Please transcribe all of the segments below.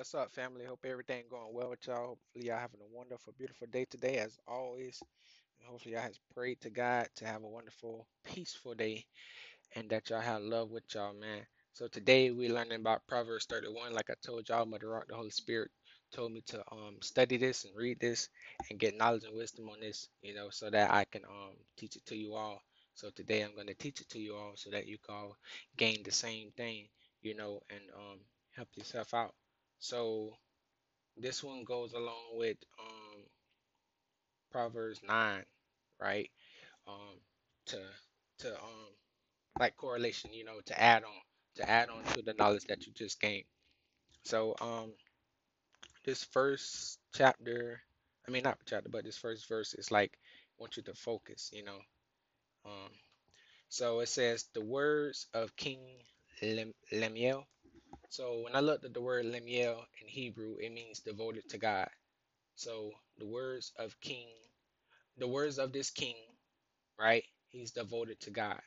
what's up, family? Hope everything going well with y'all. Hopefully, y'all having a wonderful, beautiful day today, as always. And hopefully, y'all has prayed to God to have a wonderful, peaceful day, and that y'all have love with y'all, man. So today we're learning about Proverbs 31. Like I told y'all, Mother Ruach, the Holy Spirit told me to um study this and read this and get knowledge and wisdom on this, you know, so that I can um teach it to you all. So today I'm going to teach it to you all so that you can all gain the same thing, you know, and um help yourself out. So this one goes along with um, Proverbs 9, right? Um, to to um like correlation, you know, to add on to add on to the knowledge that you just gained. So um this first chapter, I mean not chapter, but this first verse is like want you to focus, you know. Um so it says the words of King Lem- Lemuel. So when I looked at the word Lemuel in Hebrew, it means devoted to God. So the words of King, the words of this king, right? He's devoted to God,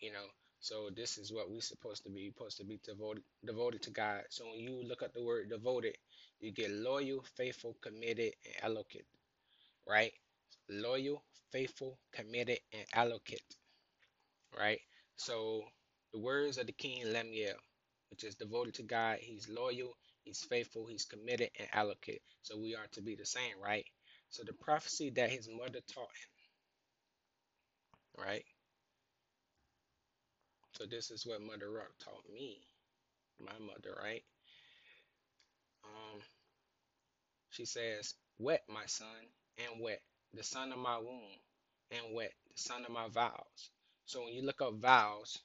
you know. So this is what we're supposed to be. Supposed to be devoted devoted to God. So when you look at the word devoted, you get loyal, faithful, committed, and allocate, right? Loyal, faithful, committed, and allocate, right? So the words of the king Lemuel, which is devoted to God, he's loyal, he's faithful, he's committed, and allocate. So we are to be the same, right? So the prophecy that his mother taught him, right? So this is what Mother Ruach taught me, my mother, right? Um, she says, "Wet, my son, and wet, the son of my womb, and wet, the son of my vows." So when you look up vows,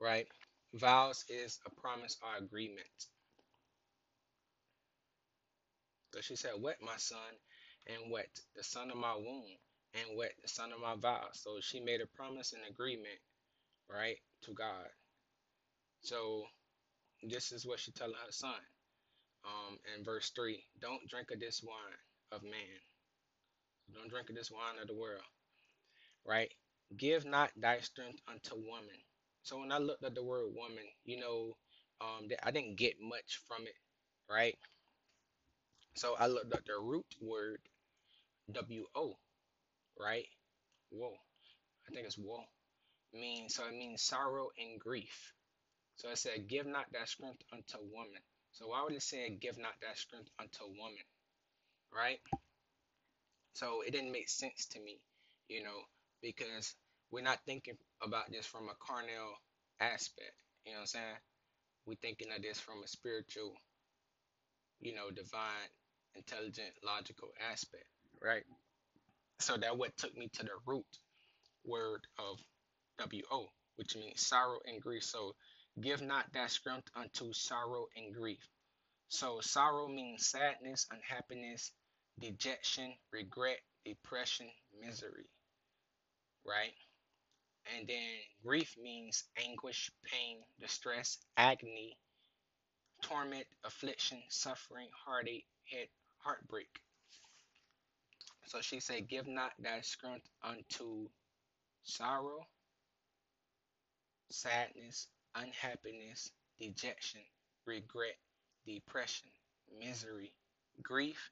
right? Vows is a promise or agreement. So she said, "Wet, my son, and wet, the son of my womb, and wet, the son of my vows." So she made a promise and agreement, right, to God. So this is what she telling her son. um, in verse 3 don't drink of this wine of man don't drink of this wine of the world right give not thy strength unto woman so when i looked at the word woman you know um, i didn't get much from it right? So i looked at the root word wo right? Whoa. I think it's woe means so it means sorrow and grief. So it said give not that strength unto woman. So why would it say give not that strength unto woman right? So it didn't make sense to me, you know, because we're not thinking about this from a carnal aspect. You know what I'm saying? We're thinking of this from a spiritual, you know, divine, intelligent, logical aspect, right? So that what took me to the root word of W-O, which means sorrow and grief. So give not that strength unto sorrow and grief. So sorrow means sadness, unhappiness, dejection, regret, depression, misery, right? And then grief means anguish, pain, distress, agony, torment, affliction, suffering, heartache, head, heartbreak. So she said, Give not thy strength unto sorrow, sadness, unhappiness, dejection, regret, depression, misery, grief,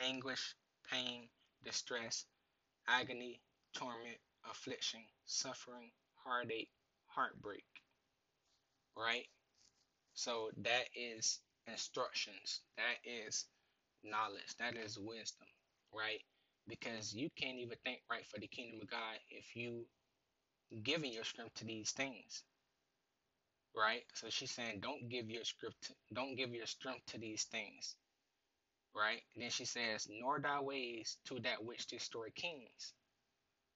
anguish, pain, distress, agony, torment, affliction, suffering, heartache, heartbreak. Right? So that is instructions. That is knowledge. That is wisdom. Right? Because you can't even think right for the kingdom of God if you giving your strength to these things. Right? So she's saying don't give your script don't give your strength to these things right? And then she says, nor thy ways to that which destroy kings.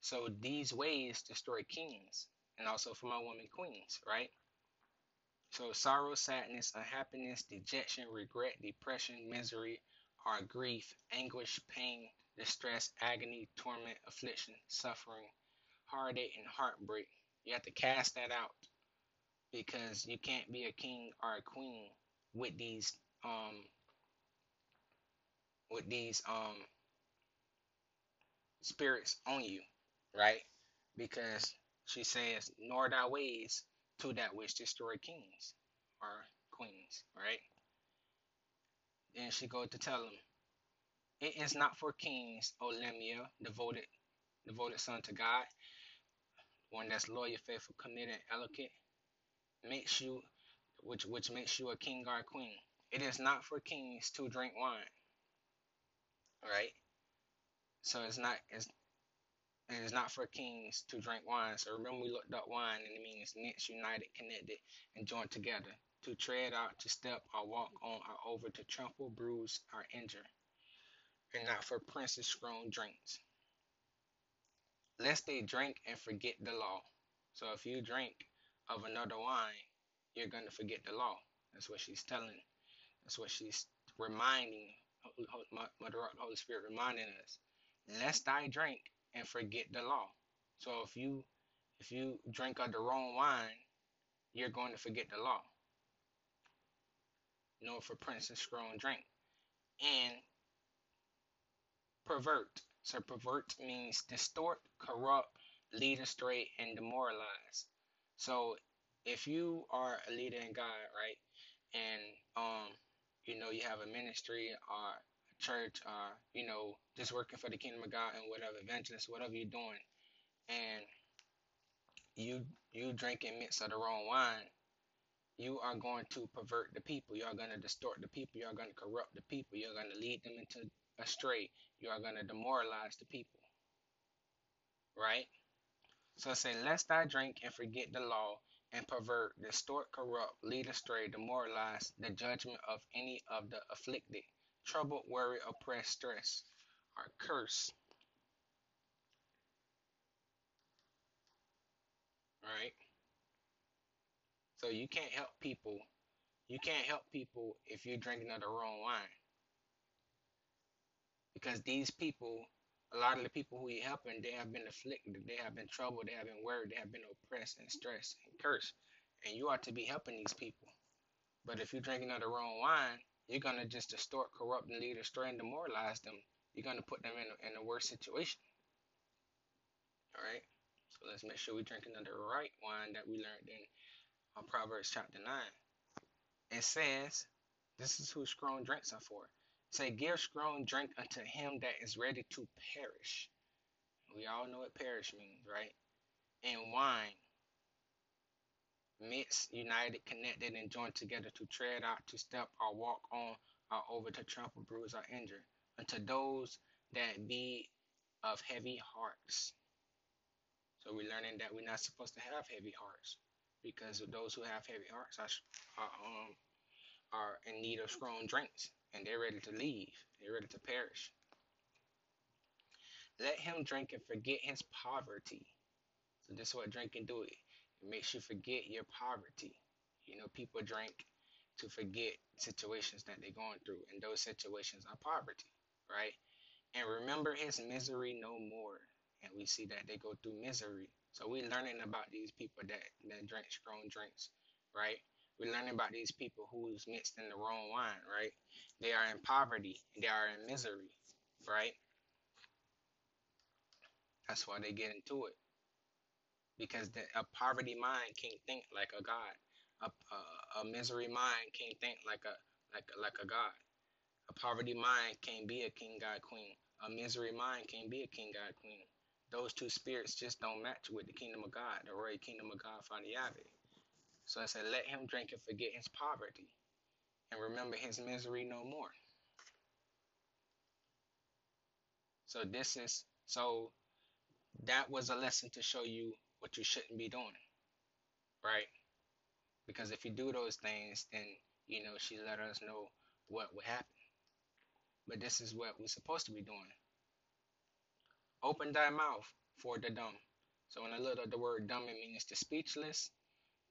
So these ways destroy kings, and also for my woman queens, right? So sorrow, sadness, unhappiness, dejection, regret, depression, misery are grief, anguish, pain, distress, agony, torment, affliction, suffering, heartache, and heartbreak. You have to cast that out because you can't be a king or a queen with these um with these um spirits on you, right? Because she says, nor thy ways to that which destroy kings or queens, right? Then she goes to tell him, It is not for kings, O Lemuel, devoted devoted son to God, one that's loyal, faithful, committed, eloquent, makes you which which makes you a king or a queen. It is not for kings to drink wine. Right? So it's not it's it is not for kings to drink wine. So remember we looked up wine and it means mixed, united, connected, and joined together. To tread out, to step, or walk on, or over, to trample, bruise, or injure. And not for princes grown drinks. Lest they drink and forget the law. So if you drink of another wine, you're going to forget the law. That's what she's telling. That's what she's reminding, Mother Holy Spirit reminding us. Lest I drink and forget the law. So if you if you drink of the wrong wine, you're going to forget the law. No for princes strong drink. And pervert. So pervert means distort, corrupt, lead astray, and demoralize. So if you are a leader in God, right, and um, you know, you have a ministry or church or you know, just working for the kingdom of God and whatever evangelist, whatever you're doing, and you you drinking midst of the wrong wine, you are going to pervert the people. You are going to distort the people. You are going to corrupt the people. You are going to lead them into astray. You are going to demoralize the people. Right? So say, lest I drink and forget the law and pervert, distort, corrupt, lead astray, demoralize the judgment of any of the afflicted, troubled, worry, oppressed, stress, or curse. Right? So you can't help people. You can't help people if you're drinking of the wrong wine. Because these people, a lot of the people who you're helping, they have been afflicted, they have been troubled, they have been worried, they have been oppressed and stressed and cursed. And you ought to be helping these people. But if you're drinking of the wrong wine, you're going to just distort, corrupt, and lead astray and demoralize them. You're going to put them in a, in a worse situation. All right? So let's make sure we're drinking of the right wine that we learned in uh, Proverbs chapter 9. It says, This is who strong drinks are for. Say, give strong drink unto him that is ready to perish. We all know what perish means, right? And wine, mixed, united, connected, and joined together to tread out, to step, or walk on, or over, to trample, bruise, or injure, unto those that be of heavy hearts. So we're learning that we're not supposed to have heavy hearts because those who have heavy hearts are, are, um, are in need of strong drinks and they're ready to leave. They're ready to perish. Let him drink and forget his poverty. So this is what drinking do. Makes you forget your poverty. You know, people drink to forget situations that they're going through, and those situations are poverty, right? And remember his misery no more. And we see that they go through misery. So we're learning about these people that, that drink strong drinks, right? We're learning about these people who's mixed in the wrong wine, right? They are in poverty, they are in misery, right? That's why they get into it. Because the, a poverty mind can't think like a God. A, a, a misery mind can't think like a like like a God. A poverty mind can't be a king god queen. A misery mind can't be a king god queen. Those two spirits just don't match with the kingdom of God, the royal kingdom of God, Father Yahweh. So I said, let him drink and forget his poverty and remember his misery no more. So this is so that was a lesson to show you what you shouldn't be doing. Right? Because if you do those things, then you know she let us know what would happen. But this is what we're supposed to be doing. Open thy mouth for the dumb. So in a little the word dumb it means the speechless,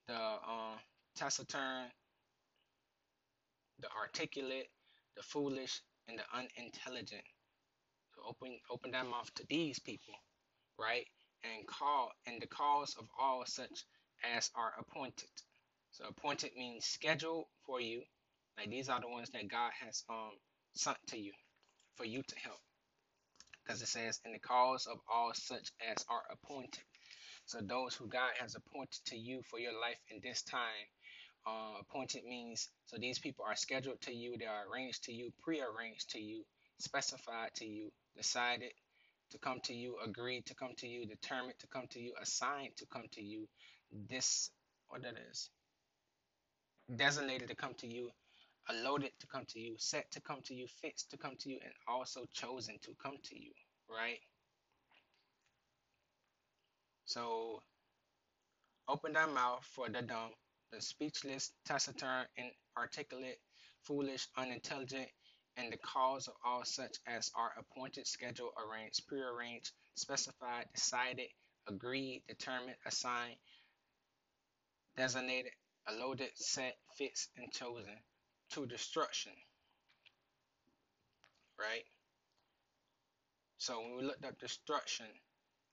the uh, taciturn, the articulate, the foolish, and the unintelligent. So open open that mouth to these people, right? And call and the calls of all such as are appointed. So appointed means scheduled for you. Like these are the ones that God has um sent to you for you to help. Because it says, in the cause of all such as are appointed. So those who God has appointed to you for your life in this time Uh, appointed means so these people are scheduled to you, they are arranged to you, prearranged to you, specified to you, decided to come to you, agreed to come to you, determined to come to you, assigned to come to you, this what that is, designated to come to you, allotted to come to you, set to come to you, fixed to come to you, and also chosen to come to you, right? So open thy mouth for the dumb, the speechless, taciturn, inarticulate, foolish, unintelligent, and the cause of all such as are appointed, scheduled, arranged, prearranged, specified, decided, agreed, determined, assigned, designated, allotted, set, fixed, and chosen to destruction. Right? So when we looked up destruction,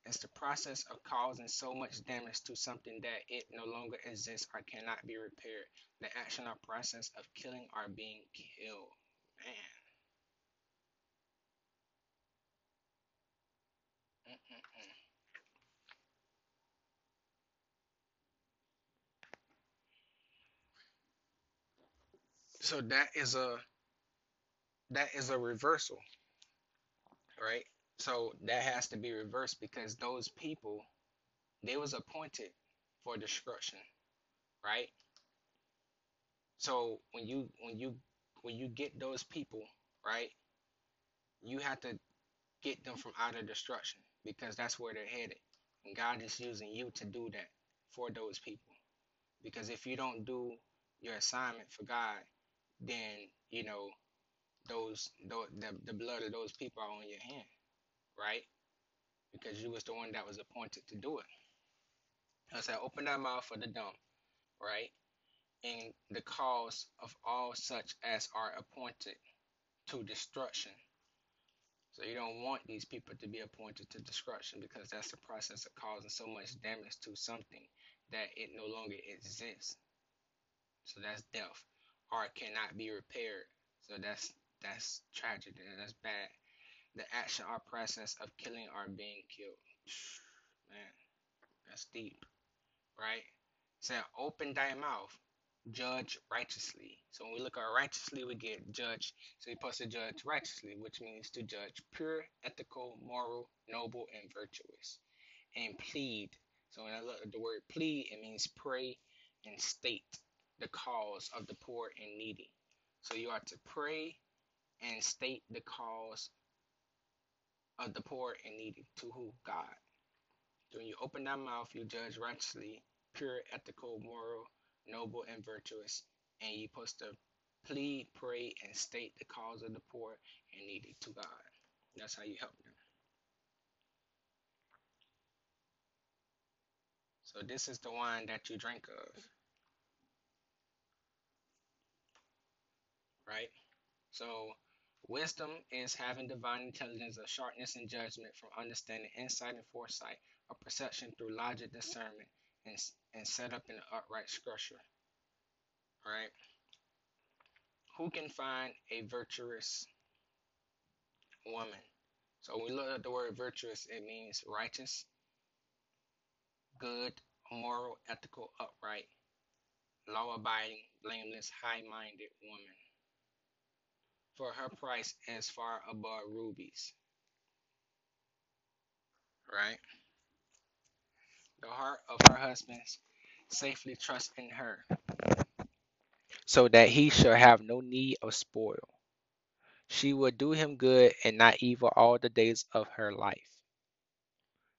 it's the process of causing so much damage to something that it no longer exists or cannot be repaired. The action or process of killing or being killed. Man. Mm-mm-mm. So that is a that is a reversal, right? So that has to be reversed because those people they was appointed for destruction, right? So when you when you when you get those people, right, you have to get them from out of destruction because that's where they're headed. And God is using you to do that for those people. Because if you don't do your assignment for God, then you know those, those the, the blood of those people are on your hand, right? Because you was the one that was appointed to do it. I said, open thy mouth for the dumb, right? In the cause of all such as are appointed to destruction. So you don't want these people to be appointed to destruction because that's the process of causing so much damage to something that it no longer exists. So that's death. Or it cannot be repaired. So that's that's tragic and that's bad. The action or process of killing or being killed. Man, that's deep. Right? Say open thy mouth judge righteously. So when we look at righteously, we get judge. So you're supposed to judge righteously, which means to judge pure, ethical, moral, noble, and virtuous. And plead. So when I look at the word plead, it means pray and state the cause of the poor and needy. So you are to pray and state the cause of the poor and needy to who? God. So when you open that mouth, you judge righteously, pure, ethical, moral, noble, and virtuous, and you're supposed to plead, pray, and state the cause of the poor and needy to God. That's how you help them. So this is the wine that you drink of, right? So wisdom is having divine intelligence, a sharpness and judgment from understanding, insight and foresight, a perception through logic, discernment, and, and set up an upright structure. Right? Who can find a virtuous woman? So when we look at the word virtuous, it means righteous, good, moral, ethical, upright, law abiding, blameless, high minded woman. For her price is far above rubies. Right? The heart of her husband safely trusts in her, so that he shall have no need of spoil. She will do him good and not evil all the days of her life.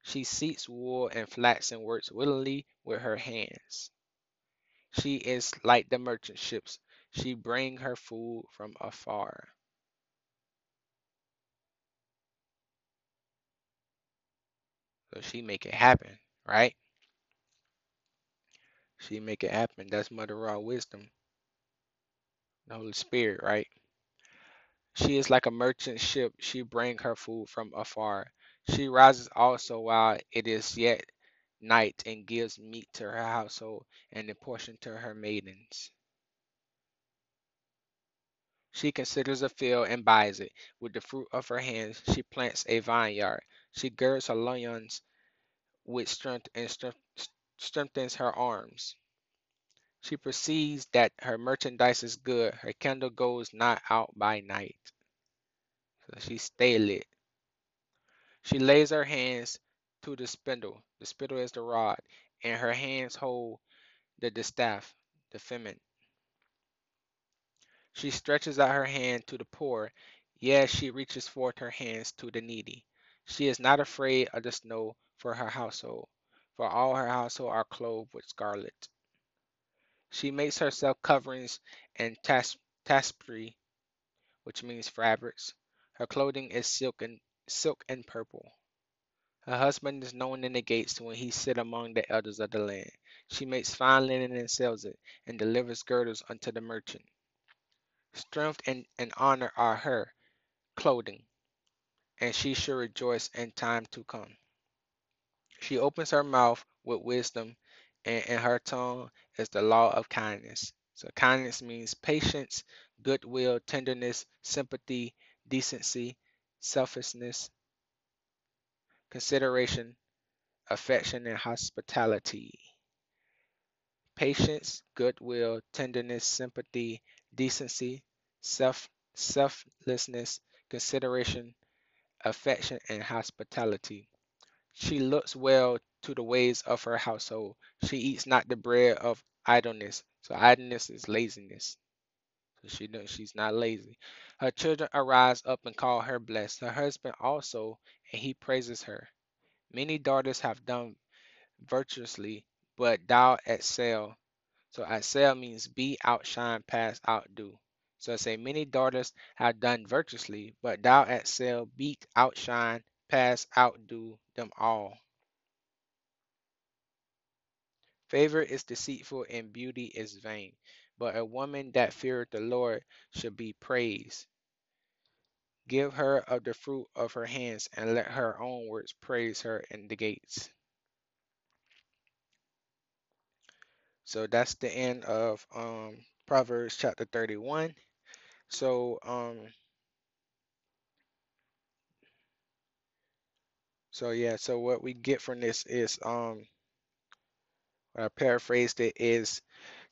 She seeks wool and flax and works willingly with her hands. She is like the merchant ships. She bring her food from afar. So she make it happen, right? She make it happen. That's Mother Ruach wisdom, the Holy Spirit, right? She is like a merchant ship. She bring her food from afar. She rises also while it is yet night and gives meat to her household and a portion to her maidens. She considers a field and buys it. With the fruit of her hands, she plants a vineyard. She girds her loins with strength and strength, strengthens her arms. She perceives that her merchandise is good. Her candle goes not out by night. So she stay lit. She lays her hands to the spindle. The spindle is the rod, and her hands hold the distaff, the feminine. She stretches out her hand to the poor, yes, she reaches forth her hands to the needy. She is not afraid of the snow for her household, for all her household are clothed with scarlet. She makes herself coverings and tas- tapestry, which means fabrics. Her clothing is silk and silk and purple. Her husband is known in the gates when he sit among the elders of the land. She makes fine linen and sells it, and delivers girdles unto the merchant. Strength and, and honor are her clothing, and she shall rejoice in time to come. She opens her mouth with wisdom, and in her tongue is the law of kindness. So, kindness means patience, goodwill, tenderness, sympathy, decency, selflessness, consideration, affection, and hospitality. Patience, goodwill, tenderness, sympathy, decency, self selflessness, consideration, affection, and hospitality. She looks well to the ways of her household. She eats not the bread of idleness. So idleness is laziness. So she knows she's not lazy. Her children arise up and call her blessed. Her husband also, and he praises her. Many daughters have done virtuously, but thou excel. So excel means be, outshine, pass, outdo. So I say many daughters have done virtuously, but thou excel, beat, outshine, pass, outdo them all. Favor is deceitful and beauty is vain, but a woman that feareth the Lord should be praised. Give her of the fruit of her hands, and let her own words praise her in the gates. So that's the end of um, Proverbs chapter 31. So um so yeah, so what we get from this is um I paraphrased it is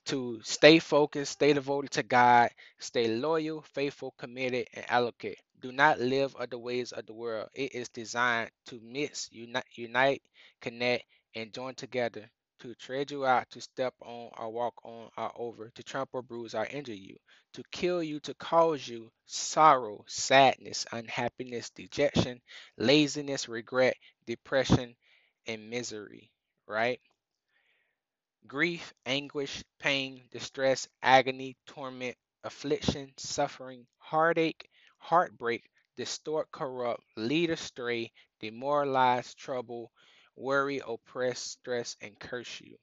to stay focused, stay devoted to God, stay loyal, faithful, committed, and allocate. Do not live of the ways of the world. It is designed to mix, unite, unite, connect, and join together to tread you out, to step on or walk on or over, to trample, bruise, or injure you, to kill you, to cause you sorrow, sadness, unhappiness, dejection, laziness, regret, depression, and misery. Right? grief, anguish, pain, distress, agony, torment, affliction, suffering, heartache, heartbreak, distort, corrupt, lead astray, demoralize, trouble, worry, oppress, stress, and curse you.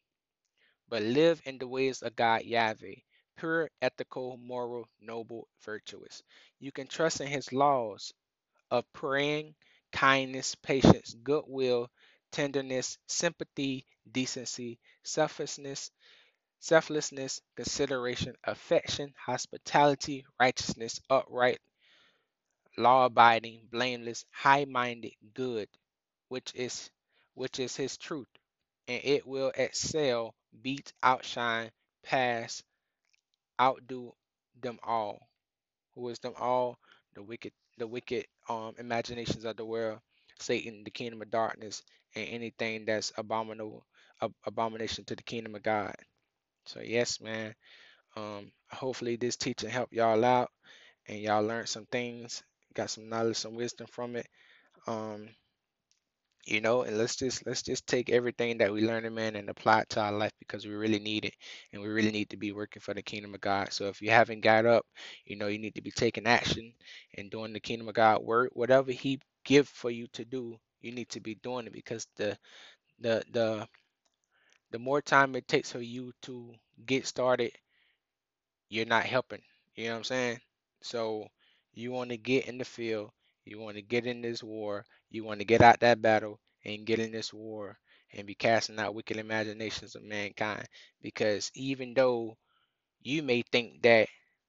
But live in the ways of God Yahweh, pure, ethical, moral, noble, virtuous. You can trust in His laws of praying, kindness, patience, goodwill, tenderness, sympathy, decency, selflessness, selflessness, consideration, affection, hospitality, righteousness, upright, law-abiding, blameless, high-minded, good, which is which is his truth, and it will excel, beat, outshine, pass, outdo them all. Who is them all? The wicked, the wicked um imaginations of the world, Satan, the kingdom of darkness, and anything that's abominable, ab- abomination to the kingdom of God. So yes, man. Um, hopefully this teaching helped y'all out and y'all learned some things, got some knowledge, some wisdom from it. Um, you know, and let's just let's just take everything that we learned, man, and apply it to our life because we really need it, and we really need to be working for the kingdom of God. So if you haven't got up, you know, you need to be taking action and doing the kingdom of God work, whatever He give for you to do, you need to be doing it because the the the the more time it takes for you to get started, you're not helping. You know what I'm saying? So you want to get in the field, you want to get in this war, you want to get out that battle and get in this war and be casting out wicked imaginations of mankind. Because even though you may think that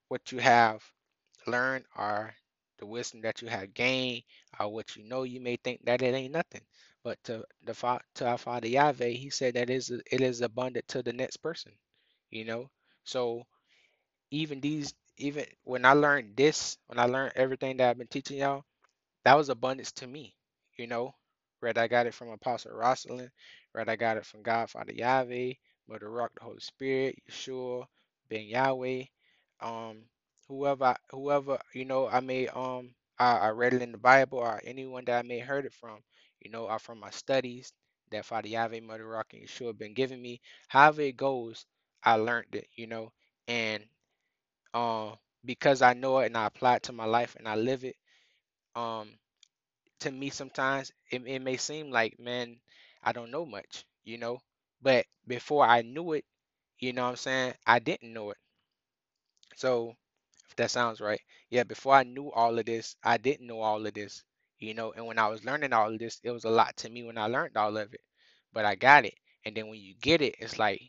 what you have learned or the wisdom that you have gained or what you know, you may think that it ain't nothing. But to the to our Father Yahweh, He said that is it is abundant to the next person. you know. So even these, even when I learned this, when I learned everything that I've been teaching y'all, that was abundance to me, you know. Right, I got it from Apostle Rosalind, Right, I got it from God Father Yahweh, Mother Ruach, the Holy Spirit, Yeshua, Ben Yahweh, um, whoever, whoever, you know, I may, um, I, I read it in the Bible, or anyone that I may heard it from, you know, or from my studies that Father Yahweh, Mother Ruach, and Yeshua have been giving me. However it goes, I learned it, you know, and um, because I know it and I apply it to my life and I live it. Um, to me sometimes it, it may seem like man i don't know much you know but before i knew it you know what i'm saying i didn't know it so if that sounds right. Yeah, before I knew all of this, I didn't know all of this, you know, and when I was learning all of this, it was a lot to me when I learned all of it. But I got it. And then when you get it, it's like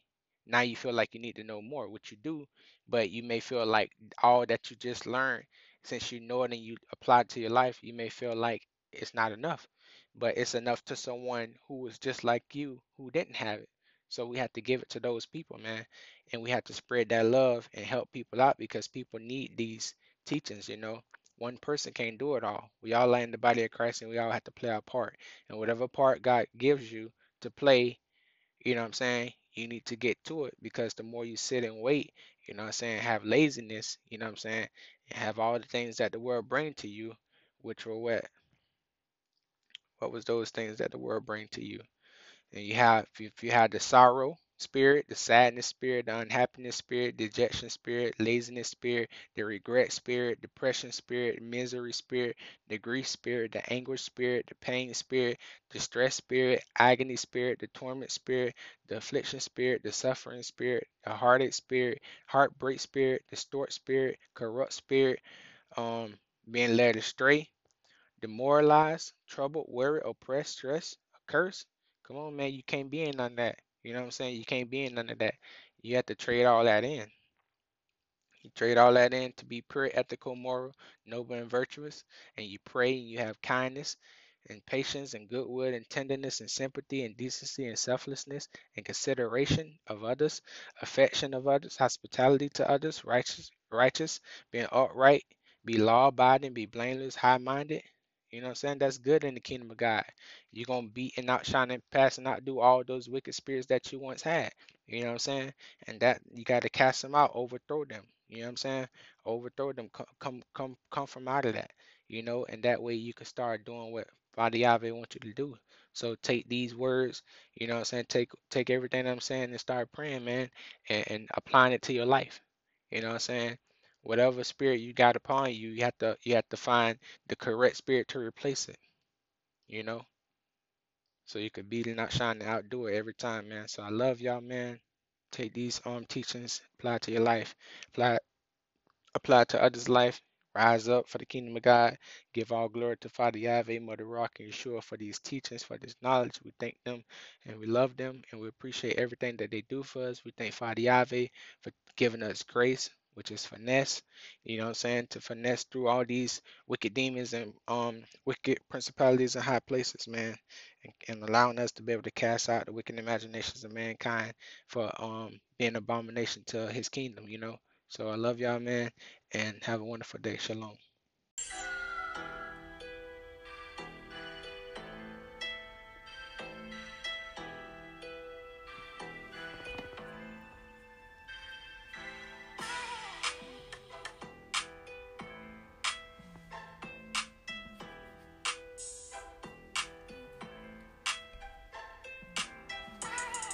now you feel like you need to know more, which you do, but you may feel like all that you just learned, since you know it and you apply it to your life, you may feel like it's not enough. But it's enough to someone who was just like you who didn't have it. So we have to give it to those people, man and we have to spread that love and help people out because people need these teachings you know one person can't do it all we all are in the body of christ and we all have to play our part and whatever part god gives you to play you know what i'm saying you need to get to it because the more you sit and wait you know what i'm saying have laziness you know what i'm saying and have all the things that the world bring to you which were what what was those things that the world bring to you and you have if you have the sorrow spirit, the sadness spirit, the unhappiness spirit, dejection spirit, laziness spirit, the regret spirit, depression spirit, misery spirit, the grief spirit, the anguish spirit, the pain spirit, the stress spirit, agony spirit, the torment spirit, the affliction spirit, the suffering spirit, the heartache spirit, heartbreak spirit, distort spirit, corrupt spirit, um, being led astray, demoralized, troubled, worried, oppressed, stressed, cursed. Come on, man, you can't be in none of that. You know what I'm saying? You can't be in none of that. You have to trade all that in. You trade all that in to be pure, ethical, moral, noble, and virtuous, and you pray and you have kindness and patience and goodwill and tenderness and sympathy and decency and selflessness and consideration of others, affection of others, hospitality to others, righteous, righteous, being upright, be law abiding, be blameless, high minded. You know what I'm saying? That's good in the kingdom of God. You're gonna beat and outshine and pass and outdo all those wicked spirits that you once had. You know what I'm saying? And that you gotta cast them out, overthrow them. You know what I'm saying? Overthrow them. Come come come from out of that. You know, and that way you can start doing what Father Yahweh wants you to do. So take these words, you know what I'm saying? Take take everything I'm saying and start praying, man, and, and applying it to your life. You know what I'm saying? Whatever spirit you got upon you, you have to you have to find the correct spirit to replace it, you know? So you could beat and outshine and outdo it every time, man. So I love y'all, man. Take these um teachings, apply to your life. Apply apply to others' life. Rise up for the kingdom of God. Give all glory to Father Yahweh, Mother Ruach, and Yeshua for these teachings, for this knowledge. We thank them and we love them and we appreciate everything that they do for us. We thank Father Yahweh for giving us grace, which is finesse. You know what I'm saying? To finesse through all these wicked demons and um wicked principalities and high places, man. And, and allowing us to be able to cast out the wicked imaginations of mankind for um being abomination to his kingdom, you know. So I love y'all, man, and have a wonderful day. Shalom.